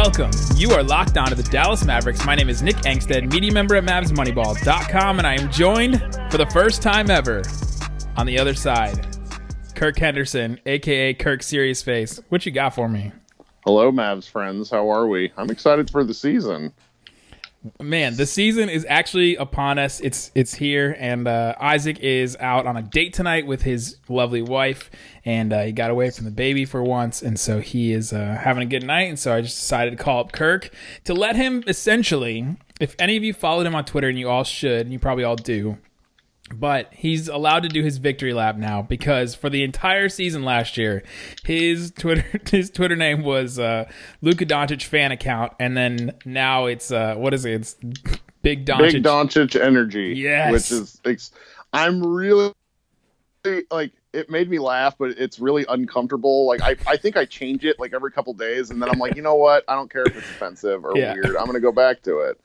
Welcome. You are locked on to the Dallas Mavericks. My name is Nick Angstadt, media member at MavsMoneyball.com, and I am joined for the first time ever on the other side, Kirk Henderson, aka Kirk Serious Face. What you got for me? Hello, Mavs friends. How are we? I'm excited for the season. Man, the season is actually upon us. It's it's here, and uh, Isaac is out on a date tonight with his lovely wife, and uh, he got away from the baby for once, and so he is uh, having a good night. And so I just decided to call up Kirk to let him essentially, if any of you followed him on Twitter, and you all should, and you probably all do, but he's allowed to do his victory lap now because for the entire season last year, his Twitter his Twitter name was uh, Luka Doncic fan account, and then now it's uh, what is it? It's Big Doncic. Big Doncic energy. Yes. Which is, it's, I'm really like it made me laugh, but it's really uncomfortable. Like I, I think I change it like every couple days, and then I'm like, you know what? I don't care if it's offensive or Yeah. weird. I'm gonna go back to it.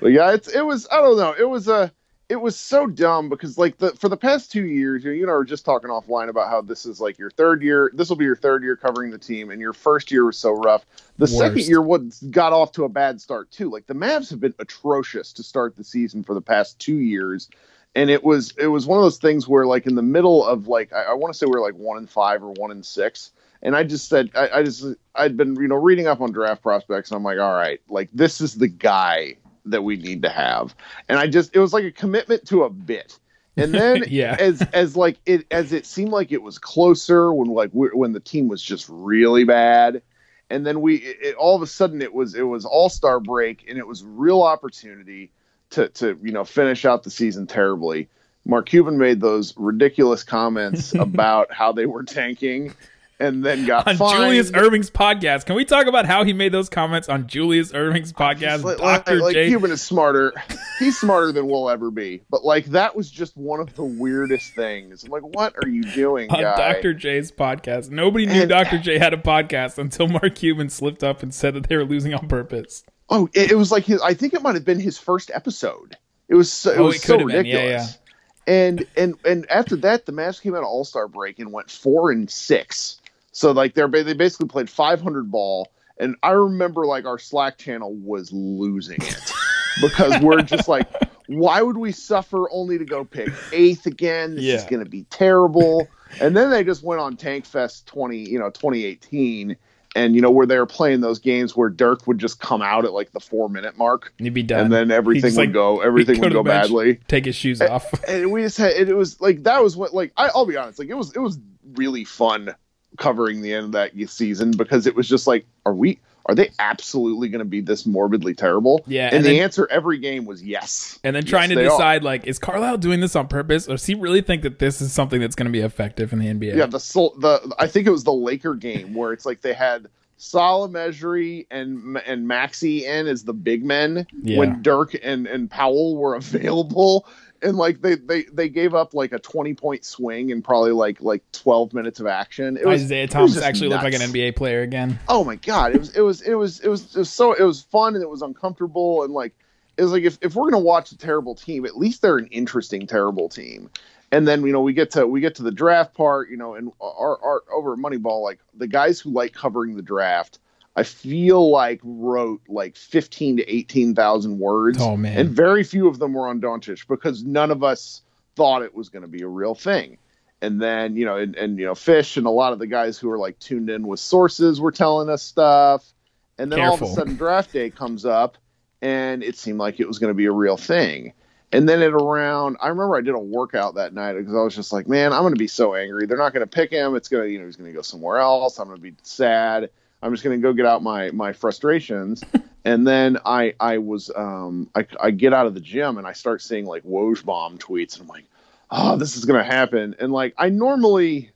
But yeah, it's it was I don't know. It was a it was so dumb because like the for the past two years, you know, you and I were just talking offline about how this is like your third year. This will be your third year covering the team, and your first year was so rough. The second year what got off to a bad start too. Like the Mavs have been atrocious to start the season for the past two years. And it was it was one of those things where like in the middle of like I, I want to say we are like one and five or one and six. And I just said I, I just I'd been you know reading up on draft prospects and I'm like, all right, like this is the guy that we need to have. And I just it was like a commitment to a bit. And then Yeah. as as like it as it seemed like it was closer when like we, when the team was just really bad and then we it, all of a sudden it was it was all-star break and it was real opportunity to to you know finish out the season terribly mark cuban made those ridiculous comments about how they were tanking and then got on fined. Julius Erving's podcast. Can we talk about how he made those comments on Julius Erving's podcast? like, Dr. like J. Cuban is smarter. He's smarter than we'll ever be. But like that was just one of the weirdest things. I'm like, what are you doing, on guy? Dr. J's podcast. Nobody knew And- Dr. J had a podcast until Mark Cuban slipped up and said that they were losing on purpose. Oh, it, it was like his. I think it might have been his first episode. It was so, it Oh, was it so been. Yeah, ridiculous. And and and after that, the Mavs came out of All Star break and went four and six. So like they're they basically played 500 ball, and I remember like our Slack channel was losing it because we're just like, why would we suffer only to go pick eighth again? This is going to be terrible. And then they just went on Tank Fest 20, you know, 2018. And you know where they were playing those games where Dirk would just come out at like the four minute mark, and He'd be done. and then everything He'd like, go, everything would go bench, badly Take his shoes off. and we just had it, was like that was what like I, I'll be honest like it was it was really fun covering the end of that season because it was just like are we are they absolutely going to be this morbidly terrible Yeah, and, and the then- answer every game was yes And then Yes, trying to they are. decide, like, is Carlisle doing this on purpose, or does he really think that this is something that's going to be effective in the NBA? yeah the the I think it was the Laker game where it's like they had Salah Mejri and and Maxi in as the big men Yeah. when Dirk and and Powell were available and like they they they gave up like a 20 point swing in probably like like 12 minutes of action it was Isaiah was Thomas just actually looked like an. NBA player again. oh my god it was it was it was it was, it was so it was fun and it was uncomfortable and like it was like if, if we're gonna watch a terrible team at least they're an interesting terrible team and then you know we get to we get to the draft part you know and our, our over moneyball like the guys who like covering the draft i feel like wrote like 15 to 18,000 words. Oh, man. and very few of them were on Doncic because none of us thought it was going to be a real thing. And then you know and, and you know fish and a lot of the guys who are like tuned in with sources were telling us stuff. And then all of a sudden draft day comes up and it seemed like it was going to be a real thing. And then at around i remember i did a workout that night because i was just like man i'm going to be so angry. They're not going to pick him. It's going to you know he's going to go somewhere else. I'm going to be sad i'm just going to go get out my my frustrations and then i i was um I, I get out of the gym and i start seeing like woj bomb tweets and i'm like oh this is going to happen and like i normally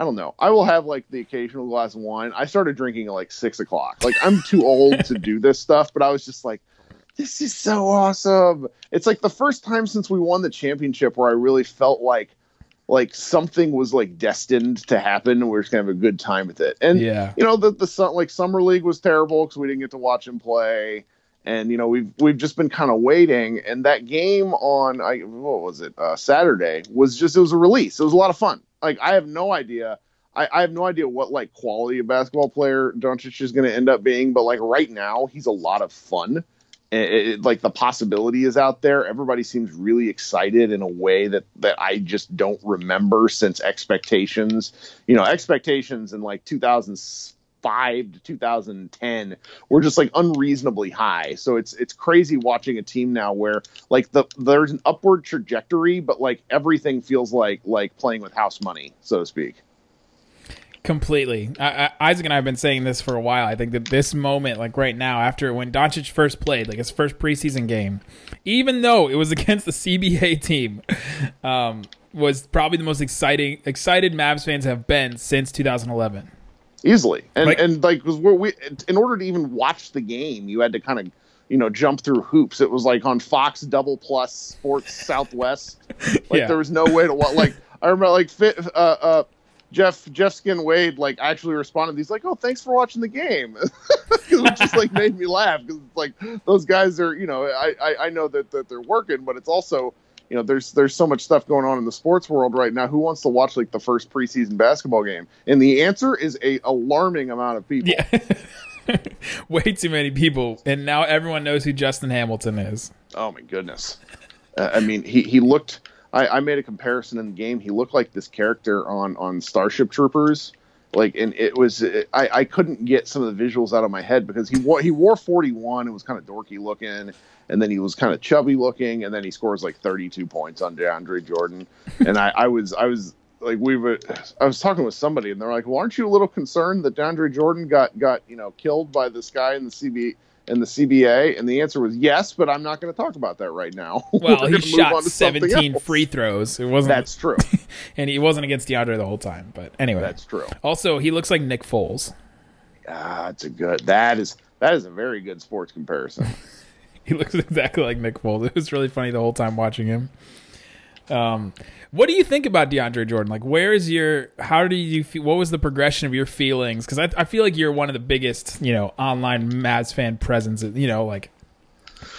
I don't know. I will have like the occasional glass of wine. I started drinking at like six o'clock. Like I'm too old to do this stuff, but I was just like, this is so awesome. It's like the first time since we won the championship where I really felt like like something was like destined to happen and we are just gonna have a good time with it. And Yeah. you know, the the like summer league was terrible because we didn't get to watch him play. And you know we've we've just been kind of waiting, and that game on I what was it uh, Saturday was just it was a release. It was a lot of fun. Like I have no idea I, I have no idea what like quality of basketball player Doncic is going to end up being, but like right now, he's a lot of fun. It, it- like the possibility is out there. Everybody seems really excited in a way that that I just don't remember since expectations. You know, expectations in like 2005 to 2010 were just like unreasonably high. So it's it's crazy watching a team now where like the there's an upward trajectory, but like everything feels like like playing with house money, so to speak. Completely. I, I, Isaac and I have been saying this for a while. I think that this moment, like right now, after when Doncic first played, like his first preseason game, even though it was against the CBA team, um, was probably the most exciting, excited Mavs fans have been since 2011. easily and Like- and like we in order to even watch the game you had to kind of you know jump through hoops it was like on fox double plus sports southwest like Yeah. there was no way to watch like i remember like uh uh jeff jeff skin wade like actually responded he's like oh thanks for watching the game," it just like made me laugh because it's like those guys are you know I, I i know that that they're working but it's also you know there's there's so much stuff going on in the sports world right now who wants to watch like the first preseason basketball game and the answer is a alarming amount of people Yeah. Way too many people. And now everyone knows who Justin Hamilton is. oh my goodness uh, i mean he he looked I, I made a comparison in the game. He looked like this character on on starship troopers. Like and it was I, I couldn't get some of the visuals out of my head because he wore he wore 41 it was kind of dorky looking and then he was kind of chubby looking and then he scores like 32 points on DeAndre Jordan. And I, I was I was like we were I was talking with somebody and they're like well aren't you a little concerned that DeAndre Jordan got got you know killed by this guy in the CB in the CBA and the answer was yes but I'm not going to talk about that right now Well, he shot on to something 17 else. free throws. It wasn't, that's true and he wasn't against DeAndre the whole time. But anyway, that's true also he looks like Nick Foles. ah that's a good that is that is a very good sports comparison He looks exactly like Nick Foles. It was really funny the whole time watching him. Um, what do you think about DeAndre Jordan? Like, where is your? How do you? Feel, what was the progression of your feelings? Because I, I feel like you're one of the biggest, you know, online Mavs fan presence. You know, like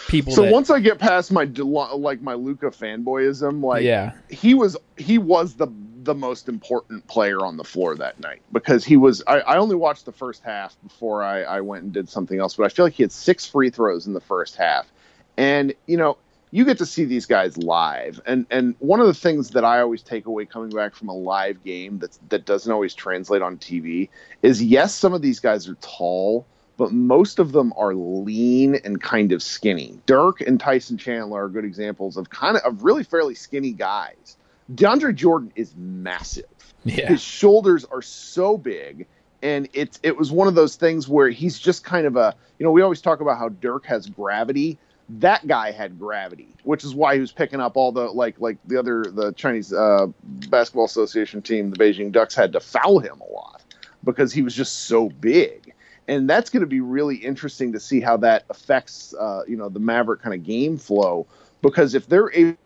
people. So that, once I get past my like my Luka fanboyism, like Yeah. he was he was the the most important player on the floor that night because he was. I, I only watched the first half before I, I went and did something else, but I feel like he had six free throws in the first half, and you know you get to see these guys live, and and one of the things that I always take away coming back from a live game that that doesn't always translate on TV is yes, some of these guys are tall but most of them are lean and kind of skinny. Dirk and Tyson Chandler are good examples of kind of of really fairly skinny guys. DeAndre Jordan is massive. yeah, His shoulders are so big, and it's it was one of those things where he's just kind of a you know we always talk about how Dirk has gravity. That guy had gravity, which is why he was picking up all the like like the other the Chinese uh, basketball association team, the Beijing Ducks, had to foul him a lot because he was just so big. And that's going to be really interesting to see how that affects uh, you know the Maverick kind of game flow because if they're able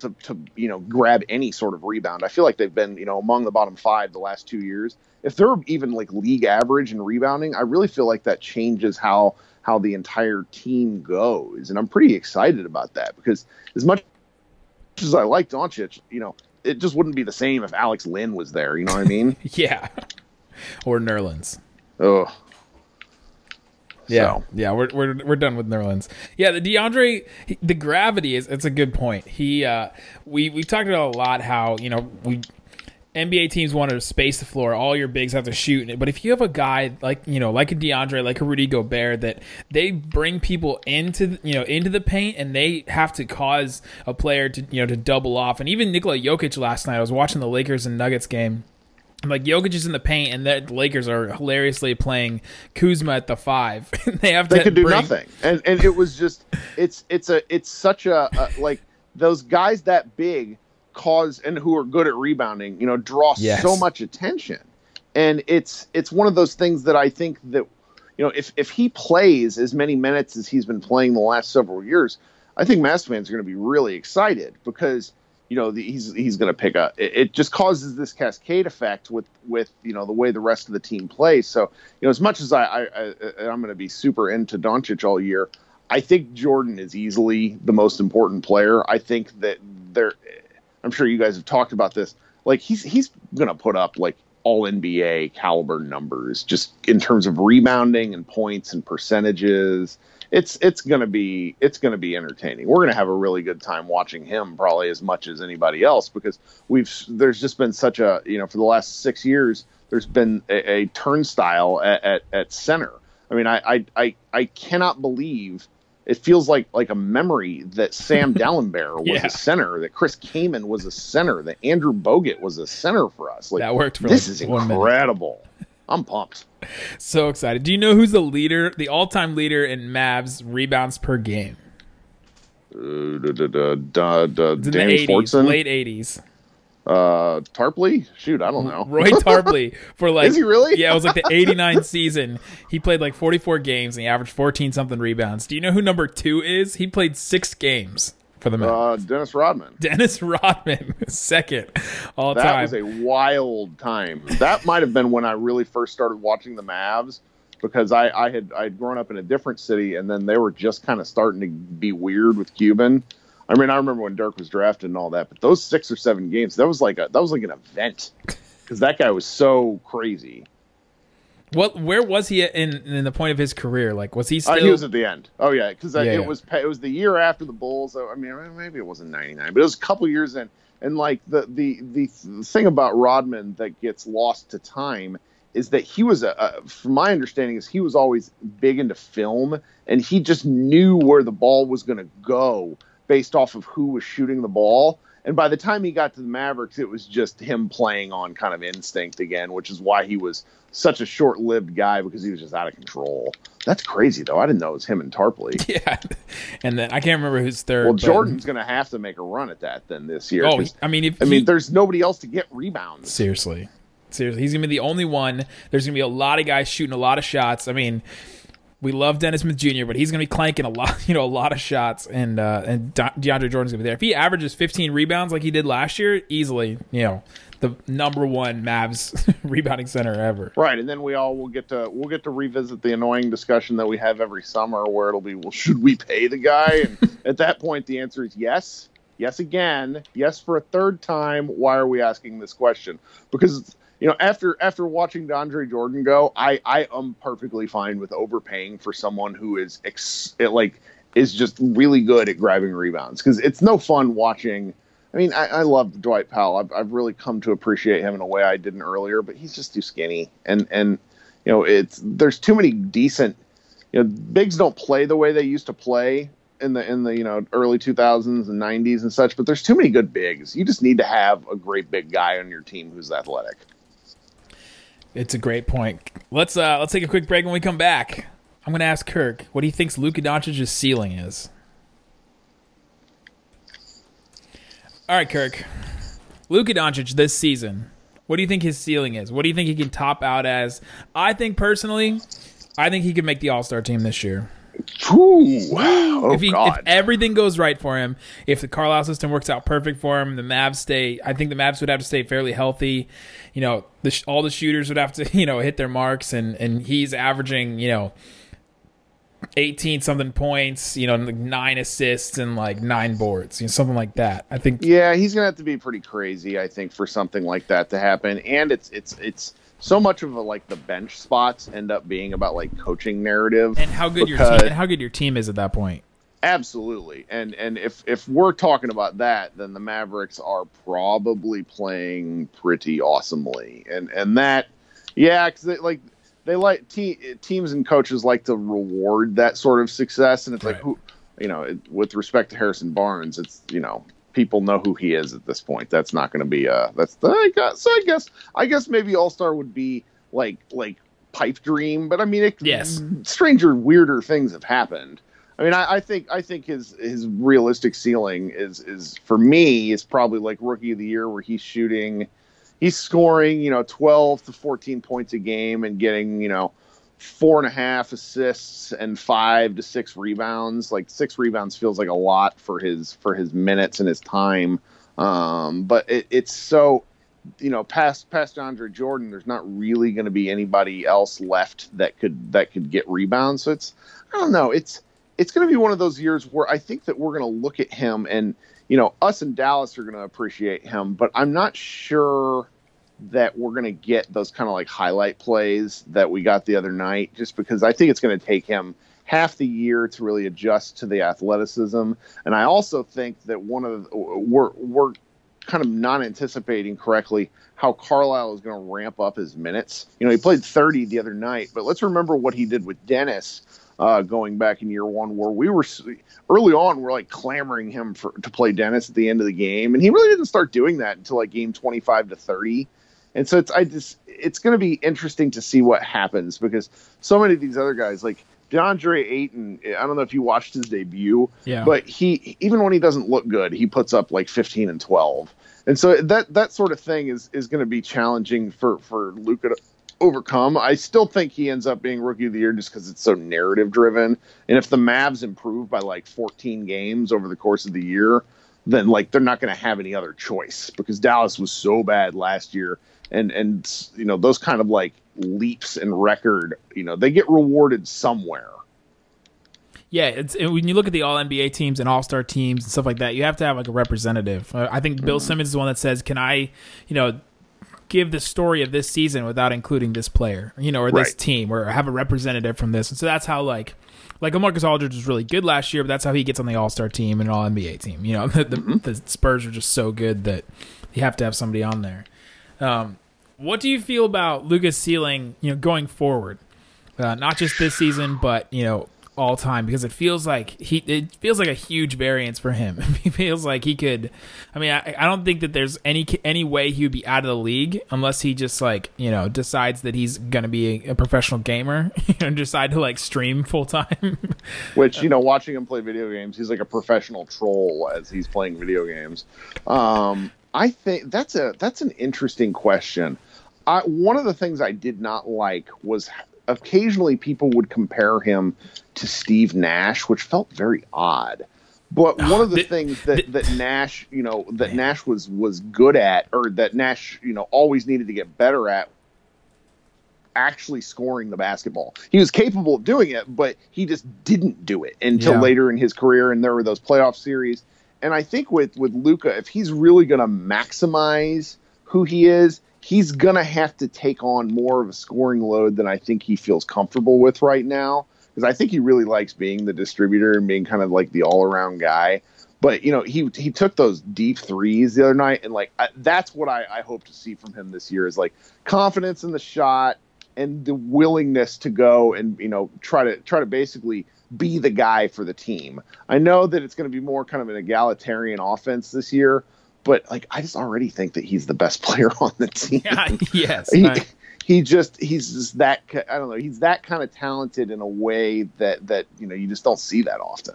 to, to you know grab any sort of rebound, I feel like they've been you know among the bottom five the last two years. If they're even like league average in rebounding, I really feel like that changes how how the entire team goes, and I'm pretty excited about that because as much as I like Doncic, you know. It just wouldn't be the same if Alex Len was there. You know what I mean? yeah, or Nerlens. oh, Yeah, So. yeah, we're, we're we're done with Nerlens. Yeah, the DeAndre, he- the gravity is it's a good point. He, uh, we we talked about a lot how you know we NBA teams want to space the floor. All your bigs have to shoot, in it. but if you have a guy like you know like a DeAndre, like a Rudy Gobert, that they bring people into you know into the paint and they have to cause a player to you know to double off. And even Nikola Jokic last night, I was watching the Lakers and Nuggets game. Like Jokic is in the paint, and the Lakers are hilariously playing Kuzma at the five. they have they to could do bring- nothing and and it was just it's it's a it's such a, a like those guys that big cause and who are good at rebounding you know draw Yes. so much attention and it's it's one of those things that i think that you know, if if he plays as many minutes as he's been playing the last several years, I think Mavs fans are going to be really excited because you know the, he's he's going to pick up. It, it, just causes this cascade effect with with you know the way the rest of the team plays. So you know, as much as I, I, I I'm going to be super into Doncic all year, I think Jordan is easily the most important player. I think that there, I'm sure you guys have talked about this. Like he's he's going to put up like all NBA caliber numbers just in terms of rebounding and points and percentages. It's it's going to be it's to be entertaining. We're going to have a really good time watching him probably as much as anybody else because we've there's just been such a, you know, for the last 6 years there's been a, a turnstile at, at, at center. I mean, I, I I I cannot believe it feels like like a memory that Sam Dalembert was Yeah. a center, that Chris Kaman was a center, that Andrew Bogut was a center for us. Like That worked for this like is one minute. Incredible. I'm pumped. So excited. Do you know who's the leader, the all-time leader in Mavs rebounds per game? Uh, da, da, da, da, da, It's in Danny the 80s, Fortson, late 80s. uh, Tarpley. Shoot, I don't know. Roy Tarpley for like Is he really? Yeah, it was like the 89 season. He played like 44 games and he averaged 14 something rebounds. Do you know who number 2 is? He played 6 games for the Mavs. Uh, Dennis Rodman. Dennis Rodman, second all That time. That was a wild time. That might have been when I really first started watching the Mavs because I, I had I had grown up in a different city and then they were just kind of starting to be weird with Cuban. I mean, I remember when Dirk was drafted and all that, but those six or seven games, that was like a that was like an event because that guy was so crazy. What where was he in in the point of his career? Like was he still Uh, he was at the end. Oh yeah, because Yeah, it yeah. was it was the year after the Bulls. I mean, maybe it wasn't '99, but it was a couple years in. And like the the the thing about Rodman that gets lost to time is that he was a, a from my understanding is he was always big into film and he just knew where the ball was going to go based off of who was shooting the ball. And by the time he got to the Mavericks, it was just him playing on kind of instinct again, which is why he was such a short-lived guy because he was just out of control. That's crazy though. I didn't know it was him and Tarpley. Yeah. And then I can't remember who's third. Well, but- Jordan's going to have to make a run at that then this year. Oh, I mean, if I mean, there's nobody else to get rebounds. Seriously. Seriously. He's going to be the only one. There's going to be a lot of guys shooting a lot of shots. I mean, we love Dennis Smith Jr., but he's going to be clanking a lot, you know, a lot of shots, and uh, and DeAndre Jordan's going to be there. If he averages 15 rebounds like he did last year, easily, you know, the number one Mavs rebounding center ever. Right, and then we all will get to we'll get to revisit the annoying discussion that we have every summer, where it'll be, well, should we pay the guy? And at that point, the answer is yes, yes again, yes for a third time. Why are we asking this question? Because you know, after after watching DeAndre Jordan go, I I am perfectly fine with overpaying for someone who is ex- like is just really good at grabbing rebounds because it's no fun watching. I mean, I, I love Dwight Powell. I've, I've really come to appreciate him in a way I didn't earlier, but he's just too skinny. And and you know, it's there's too many decent. You know, bigs don't play the way they used to play in the in the you know early 2000s and 90s and such. But there's too many good bigs. You just need to have a great big guy on your team who's athletic. It's a great point. Let's uh let's take a quick break. When we come back, I'm to ask Kirk what he thinks Luka Doncic's ceiling is. All right, Kirk. Luka Doncic this season. What do you think his ceiling is? What do you think he can top out as? I think personally, I think he could make the All Star team this year. Ooh, oh if, he, if everything goes right for him, if the Carlisle system works out perfect for him, the Mavs stay. I think the Mavs would have to stay fairly healthy. You know, the, all the shooters would have to you know hit their marks, and and he's averaging you know. 18 something points, you know, like nine assists and like nine boards, you know, something like that. I think Yeah, he's gonna have to be pretty crazy, I think, for something like that to happen. And it's it's it's so much of a like the bench spots end up being about like coaching narrative and how good your team and how good your team is at that point. Absolutely, and and if if we're talking about that, then the Mavericks are probably playing pretty awesomely, and and that, yeah, because like they like te- teams and coaches like to reward that sort of success, and it's like who, you know, it, with respect to Harrison Barnes, it's you know people know who he is at this point. That's not going to be uh that's the, I guess so I guess I guess maybe All Star would be like like pipe dream, but I mean it, Yes. stranger weirder things have happened. I mean, I, I think I think his his realistic ceiling is is for me is probably like rookie of the year where he's shooting, he's scoring you know twelve to fourteen points a game and getting you know four and a half assists and five to six rebounds. Like six rebounds feels like a lot for his for his minutes and his time. Um, but it, it's so you know past past Andre Jordan, there's not really going to be anybody else left that could that could get rebounds. So it's I don't know. It's it's going to be one of those years where I think that we're going to look at him and you know us in Dallas are going to appreciate him, but I'm not sure that we're going to get those kind of like highlight plays that we got the other night, just because I think it's going to take him half the year to really adjust to the athleticism. And I also think that one of the, we're we're kind of not anticipating correctly how Carlisle is going to ramp up his minutes. You know, he played 30 the other night, but let's remember what he did with Dennis uh, going back in year one, where we were early on, we're like clamoring him for to play Dennis at the end of the game, and he really didn't start doing that until like game 25 to 30. And so it's I just it's going to be interesting to see what happens because so many of these other guys like DeAndre Ayton, I don't know if you watched his debut, Yeah. but he even when he doesn't look good, he puts up like 15 and 12. And so that that sort of thing is is going to be challenging for for Luka to overcome. I still think he ends up being rookie of the year just because it's so narrative driven. And if the Mavs improve by like 14 games over the course of the year, then like they're not going to have any other choice because Dallas was so bad last year. And and you know those kind of like leaps in record, you know, they get rewarded somewhere. Yeah, it's when you look at the All NBA teams and All Star teams and stuff like that, you have to have like a representative. Uh, I think Bill Simmons is the one that says, "Can I, you know, give the story of this season without including this player, you know, or this Right. team, or have a representative from this?" And so that's how like. Like Marcus Aldridge was really good last year, but that's how he gets on the All Star team and All NBA team. You know, the, the, the Spurs are just so good that you have to have somebody on there. Um, what do you feel about Luka's ceiling? You know, going forward, uh, not just this season, but you know, all time because it feels like he it feels like a huge variance for him. he feels like he could. I mean, I, I don't think that there's any any way he would be out of the league unless he just like you know decides that he's gonna be a, a professional gamer and decide to like stream full time. Which you know, watching him play video games, he's like a professional troll as he's playing video games. Um, I think that's a that's an interesting question. I, one of the things I did not like was occasionally people would compare him to Steve Nash, which felt very odd. But one of the things that, that Nash, you know, that Nash was was good at, or that Nash, you know, always needed to get better at, actually scoring the basketball. He was capable of doing it, but he just didn't do it until Yeah. later in his career. And there were those playoff series. And I think with with Luka, if he's really going to maximize who he is, he's going to have to take on more of a scoring load than I think he feels comfortable with right now. Because I think he really likes being the distributor and being kind of like the all around guy. But you know, he he took those deep threes the other night, and like I, that's what I, I hope to see from him this year is like confidence in the shot and the willingness to go and you know try to try to basically be the guy for the team. I know that it's going to be more kind of an egalitarian offense this year, but like I just already think that he's the best player on the team. yes, he, I- he just he's just that I don't know he's that kind of talented in a way that that you know you just don't see that often.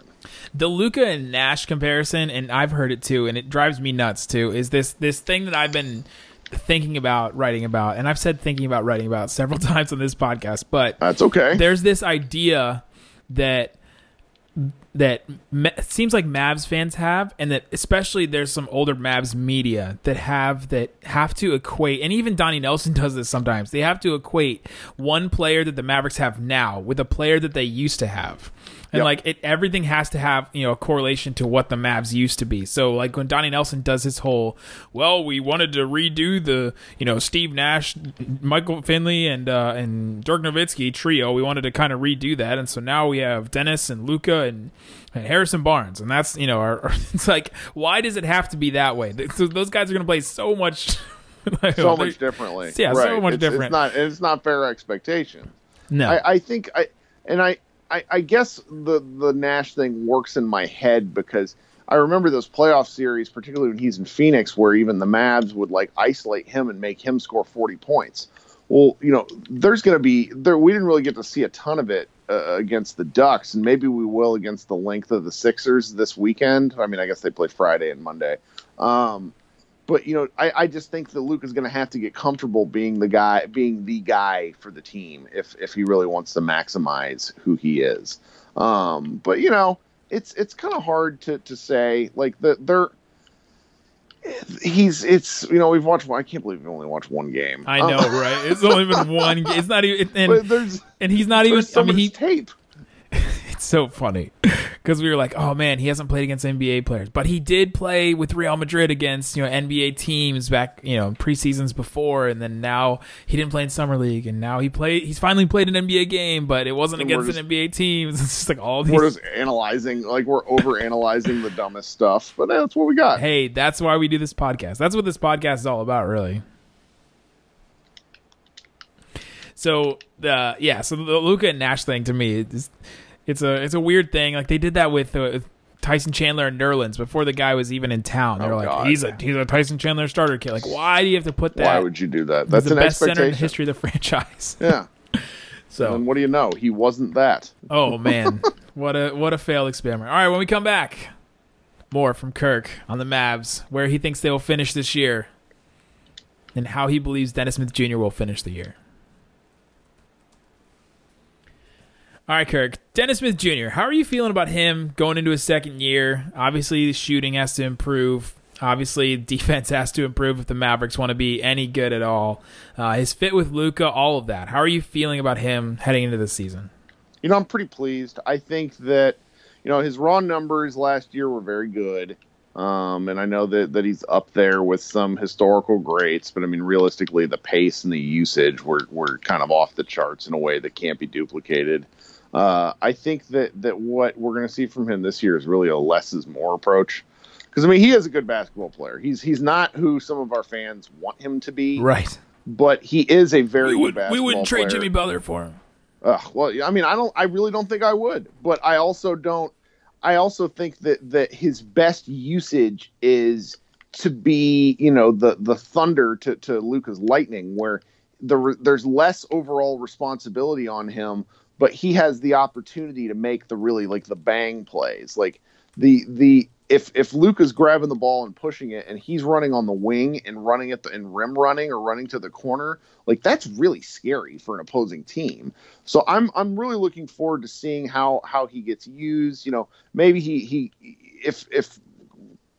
the Luka and Nash comparison, and I've heard it too, and it drives me nuts too. Is this this thing that I've been thinking about writing about, and I've said thinking about writing about several times on this podcast, but That's okay. there's this idea that that seems like Mavs fans have, and that especially there's some older Mavs media that have that have to equate, and even Donnie Nelson does this sometimes. They have to equate one player that the Mavericks have now with a player that they used to have. And Yep. like it, everything has to have you know a correlation to what the Mavs used to be. So like when Donnie Nelson does his whole, well, we wanted to redo the you know Steve Nash, Michael Finley, and uh, and Dirk Nowitzki trio. We wanted to kind of redo that, and so now we have Dennis and Luka and, and Harrison Barnes, and that's you know our, our- it's like why does it have to be that way? So those guys are going to play so much. like, so much differently. Yeah, so much It's- different. It's not it's not fair expectation. No, I, I think I and I, I I guess the the Nash thing works in my head because I remember those playoff series, particularly when he's in Phoenix, where even the Mavs would like isolate him and make him score forty points. Well, you know, there's going to be there. We didn't really get to see a ton of it uh, against the Ducks, and maybe we will against the length of the Sixers this weekend. I mean, I guess they play Friday and Monday. Um, but you know, I, I just think that Luke is going to have to get comfortable being the guy, being the guy for the team if if he really wants to maximize who he is. Um, but you know, it's it's kind of hard to to say. Like the they're he's it's you know we've watched. I can't believe we've only watched one game. I know, Um, right? It's only been one. It's not even, and there's and he's not even. I mean, he tape. It's so funny because we were like, oh man, he hasn't played against NBA players, but he did play with Real Madrid against you know NBA teams back you know preseasons before, and then now he didn't play in summer league, and now he played. He's finally played an NBA game, but it wasn't And against an NBA teams. It's just like all these. We're just analyzing, like we're over analyzing the dumbest stuff, but that's what we got. hey, that's why we do this podcast. That's what this podcast is all about, really. So the yeah, so the Luka and Nash thing to me, it's it's a it's a weird thing. Like they did that with, uh, with Tyson Chandler and Nerlens before the guy was even in town. They're Oh, like, God. he's a he's a Tyson Chandler starter kid. Like, why do you have to put that? Why would you do that? That's the an best center in the history of the franchise. Yeah. So And what do you know? He wasn't that. Oh man, what a what a failed experiment. All right, when we come back, more from Kirk on the Mavs, where he thinks they will finish this year, and how he believes Dennis Smith Jr. will finish the year. All right, Kirk. Dennis Smith Jr. How are you feeling about him going into his second year? Obviously, the shooting has to improve. Obviously, defense has to improve if the Mavericks want to be any good at all. Uh, his fit with Luka, all of that. How are you feeling about him heading into the season? You know, I'm pretty pleased. I think that, you know, his raw numbers last year were very good. Um, and I know that, that he's up there with some historical greats, but I mean, realistically, the pace and the usage were, were kind of off the charts in a way that can't be duplicated. Uh, I think that, that what we're going to see from him this year is really a less is more approach. Because I mean, he is a good basketball player. He's he's not who some of our fans want him to be, Right. but he is a very we, would, good basketball player. we wouldn't trade player. Jimmy Butler for him. Ugh, well, I mean, I don't. I really don't think I would, but I also don't. I also think that that his best usage is to be, you know, the the thunder to to Luka's lightning, where the there's less overall responsibility on him, but he has the opportunity to make the really like the bang plays, like the the if if Luka's grabbing the ball and pushing it, and he's running on the wing and running at the and rim running or running to the corner, like that's really scary for an opposing team. So I'm I'm really looking forward to seeing how how he gets used. You know, maybe he he if if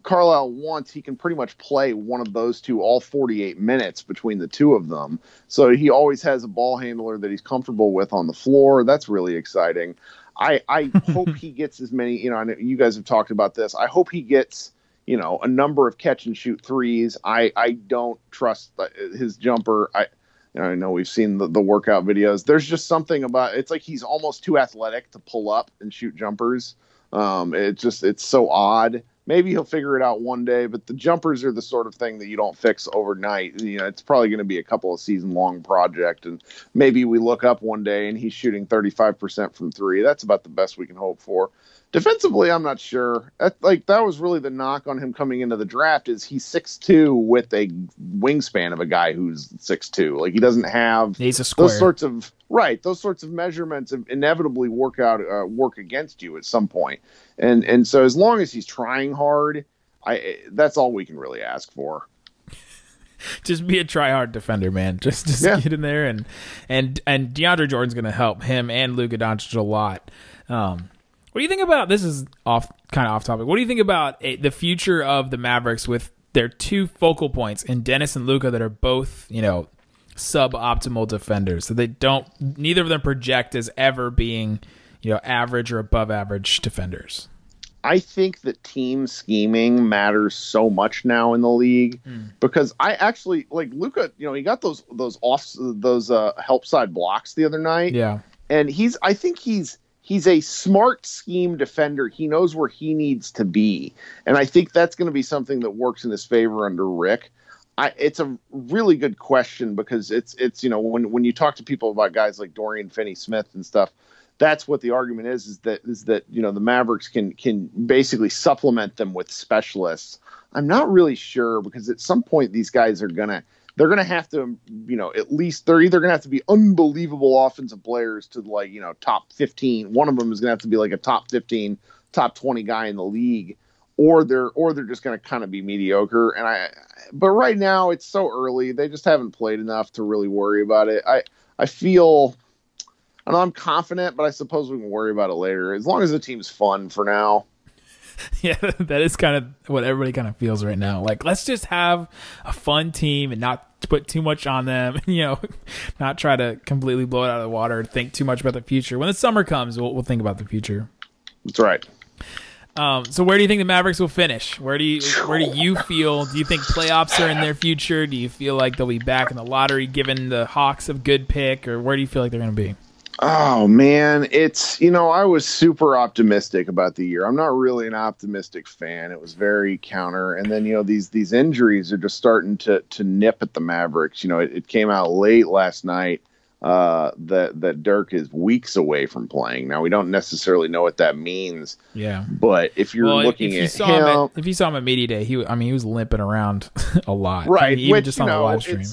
Carlisle wants, he can pretty much play one of those two all 48 minutes between the two of them. So he always has a ball handler that he's comfortable with on the floor. That's really exciting. I I hope he gets as many. You know, I know you guys have talked about this. I hope he gets you know a number of catch and shoot threes. I I don't trust the- his jumper. I you know, I know we've seen the, the workout videos. There's just something about it's like he's almost too athletic to pull up and shoot jumpers. Um, it's just it's so odd. Maybe he'll figure it out one day, but the jumpers are the sort of thing that you don't fix overnight. You know, it's probably going to be a couple of season long project, and maybe we look up one day and he's shooting 35% from three. That's about the best we can hope for. Defensively, I'm not sure. That, like that was really the knock on him coming into the draft is he's 6'2 with a wingspan of a guy who's 6'2. Like he doesn't have He's a square. those sorts of right those sorts of measurements inevitably work out uh, work against you at some point. and and so as long as he's trying hard i that's all we can really ask for just be a try hard defender, man. Just just Yeah. get in there and and and DeAndre Jordan's going to help him and Luka Doncic a lot. Um, what do you think about this? Is off kind of off topic. What do you think about eh, the future of the Mavericks with their two focal points in Dennis and Luka that are both you know suboptimal defenders? So they don't neither of them project as ever being you know average or above average defenders. I think that team scheming matters so much now in the league because I actually like Luka. You know, he got those those off those uh, help side blocks the other night. Yeah. and he's I think he's he's a smart scheme defender. He knows where he needs to be, and I think that's going to be something that works in his favor under Rick. I, it's a really good question because it's it's you know when when you talk to people about guys like Dorian Finney-Smith and stuff, that's what the argument is is that is that you know the Mavericks can can basically supplement them with specialists. I'm not really sure because at some point these guys are gonna they're gonna have to you know at least they're either gonna have to be unbelievable offensive players to like you know top 15. One of them is gonna have to be like a top 15, top 20 guy in the league, or they're or they're just going to kind of be mediocre. And I, but right now it's so early; they just haven't played enough to really worry about it. I I feel. I know I'm confident, but I suppose we can worry about it later. As long as the team's fun for now. Yeah, that is kind of what everybody kind of feels right now. Like, let's just have a fun team and not put too much on them. You know, not try to completely blow it out of the water. Think too much about the future. When the summer comes, we'll, we'll think about the future. That's right. Um, so where do you think the Mavericks will finish? Where do you where do you feel? Do you think playoffs are in their future? Do you feel like they'll be back in the lottery given the Hawks a good pick, or where do you feel like they're going to be? Oh man, it's you know I was super optimistic about the year. I'm not really an optimistic fan. It was very counter, and then you know these these injuries are just starting to to nip at the Mavericks. You know it, it came out late last night uh, that that Dirk is weeks away from playing. Now we don't necessarily know what that means. Yeah, but if you're well, looking if you at saw him, him at, if you saw him at media day, he I mean he was limping around a lot, right? I mean, even which, just you on know, the live stream.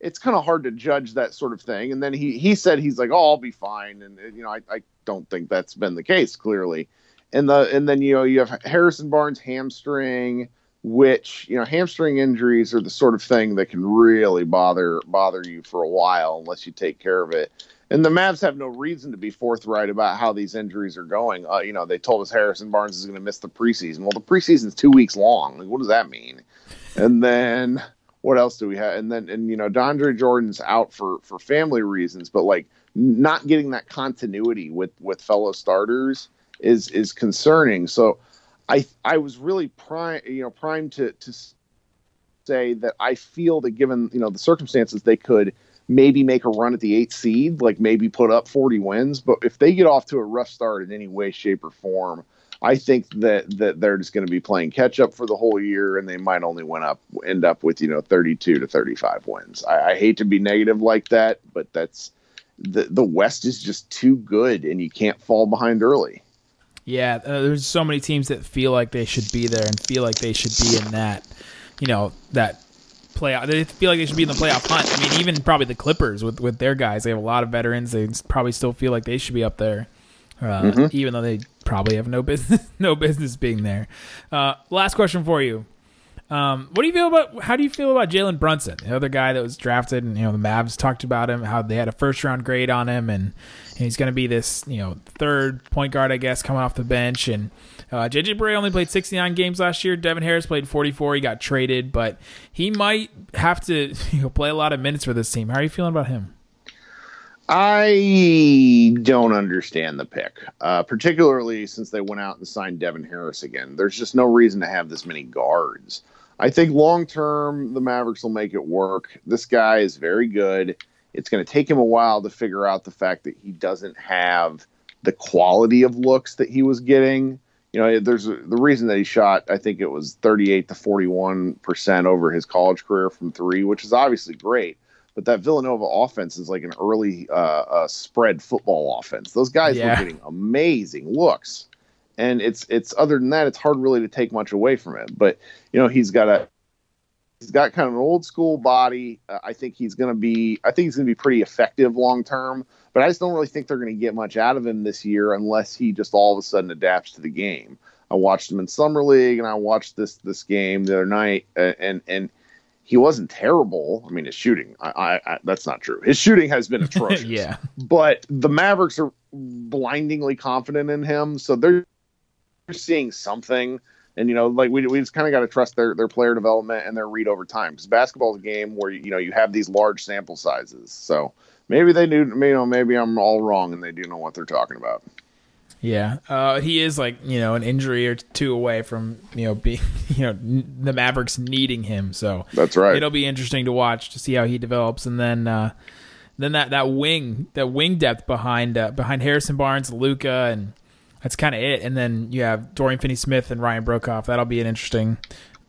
It's, kind of hard to judge that sort of thing. And then he he said he's like, oh, I'll be fine, and you know I, I don't think that's been the case clearly. And the and then you know you have Harrison Barnes hamstring, which you know hamstring injuries are the sort of thing that can really bother bother you for a while unless you take care of it. And the Mavs have no reason to be forthright about how these injuries are going. Uh, you know, they told us Harrison Barnes is going to miss the preseason. Well, the preseason's two weeks long. Like, what does that mean? And then what else do we have? And then, and you know, DeAndre Jordan's out for for family reasons, but like not getting that continuity with with fellow starters is is concerning. So, I I was really prime, you know, primed to to say that I feel that given you know the circumstances, they could maybe make a run at the eight seed, like maybe put up 40 wins. But if they get off to a rough start in any way, shape, or form, I think that that they're just going to be playing catch up for the whole year, and they might only win up end up with you know 32 to 35 wins. I, I hate to be negative like that, but that's the the West is just too good, and you can't fall behind early. Yeah, uh, there's so many teams that feel like they should be there and feel like they should be in that, you know, that playoff. They feel like they should be in the playoff hunt. I mean, even probably the Clippers with with their guys, they have a lot of veterans. They probably still feel like they should be up there, uh, Mm-hmm. even though they probably have no business no business being there. Uh, last question for you. Um, what do you feel about? How do you feel about Jalen Brunson, the other guy that was drafted, and you know the Mavs talked about him, how they had a first round grade on him, and, and he's going to be this you know third point guard, I guess, coming off the bench. And uh, JJ Barea only played 69 games last year. Devin Harris played 44. He got traded, but he might have to you know, play a lot of minutes for this team. How are you feeling about him? I don't understand the pick, uh, particularly since they went out and signed Devin Harris again. There's just no reason to have this many guards. I think long term, the Mavericks will make it work. This guy is very good. It's going to take him a while to figure out the fact that he doesn't have the quality of looks that he was getting. You know, there's a, the reason that he shot, I think it was 38 to 41% over his college career from three, which is obviously great but that Villanova offense is like an early uh, uh, spread football offense. Those guys Yeah. were getting amazing looks, and it's it's other than that, it's hard really to take much away from it. But you know, he's got a he's got kind of an old school body. Uh, I think he's going to be I think he's going to be pretty effective long term. But I just don't really think they're going to get much out of him this year unless he just all of a sudden adapts to the game. I watched him in summer league, and I watched this this game the other night, uh, and and he wasn't terrible. I mean, his shooting, I, I, I that's not true. His shooting has been atrocious. yeah, But the Mavericks are blindingly confident in him, so they're seeing something. And you know, like we, we just kind of got to trust their their player development and their read over time because basketball is a game where you know you have these large sample sizes. So maybe they do. You know, maybe I'm all wrong and they do know what they're talking about. Yeah. Uh, he is like you know an injury or two away from you know being you know n- the Mavericks needing him. So That's right. It'll be interesting to watch to see how he develops, and then uh, then that that wing that wing depth behind uh, behind Harrison Barnes, Luka, and that's kind of it. And then you have Dorian Finney-Smith and Ryan Broekhoff. That'll be an interesting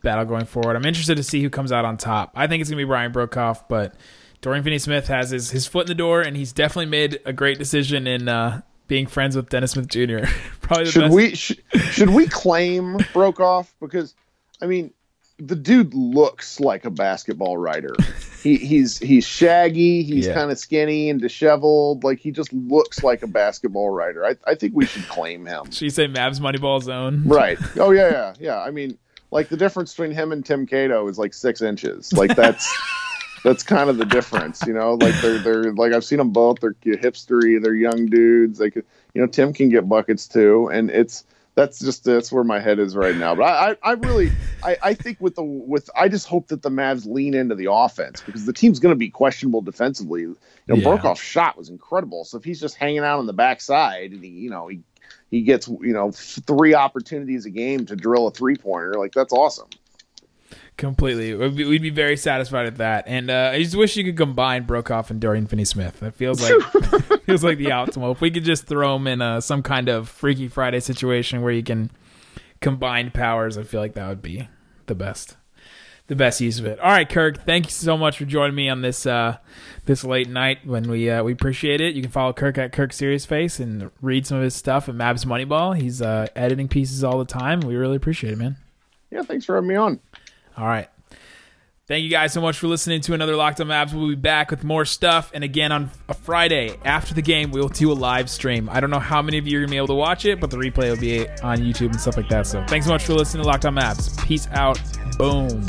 battle going forward. I'm interested to see who comes out on top. I think it's gonna be Ryan Broekhoff, but Dorian Finney-Smith has his his foot in the door, and he's definitely made a great decision in uh, being friends with Dennis Smith Jr. Probably the should best. we sh- should we claim Broekhoff because I mean the dude looks like a basketball writer. he, he's he's shaggy. He's Yeah. kind of skinny and disheveled. Like he just looks like a basketball writer. I, I think we should claim him. Should you say Mavs Moneyball zone? Right. Oh yeah, yeah, yeah. I mean, like the difference between him and Tim Cato is like six inches. Like that's that's kind of the difference, you know. Like they're they're like I've seen them both. They're hipstery. They're young dudes. They could, you know, Tim can get buckets too, and it's that's just that's where my head is right now. But I I, I really I, I think with the with I just hope that the Mavs lean into the offense because the team's going to be questionable defensively. You know, Yeah. Broekhoff's shot was incredible. So if he's just hanging out on the backside and he, you know, he he gets you know three opportunities a game to drill a three pointer. Like that's awesome. Completely. We'd be, we'd be very satisfied with that. And uh, I just wish you could combine Broekhoff and Dorian Finney-Smith. That feels like feels like the optimal. If we could just throw them in uh, some kind of Freaky Friday situation where you can combine powers, I feel like that would be the best. The best use of it. All right, Kirk. Thank you so much for joining me on this uh, this late night. When we uh, we appreciate it. You can follow Kirk at Kirk Serious Face and read some of his stuff at Mavs Moneyball. He's uh, editing pieces all the time. We really appreciate it, man. Yeah, thanks for having me on. All right. Thank you guys so much for listening to another Locked On. We'll be back with more stuff. And again, on a Friday after the game, we'll do a live stream. I don't know how many of you are going to be able to watch it, but the replay will be on YouTube and stuff like that. So thanks so much for listening to Locked On. Peace out. Boom.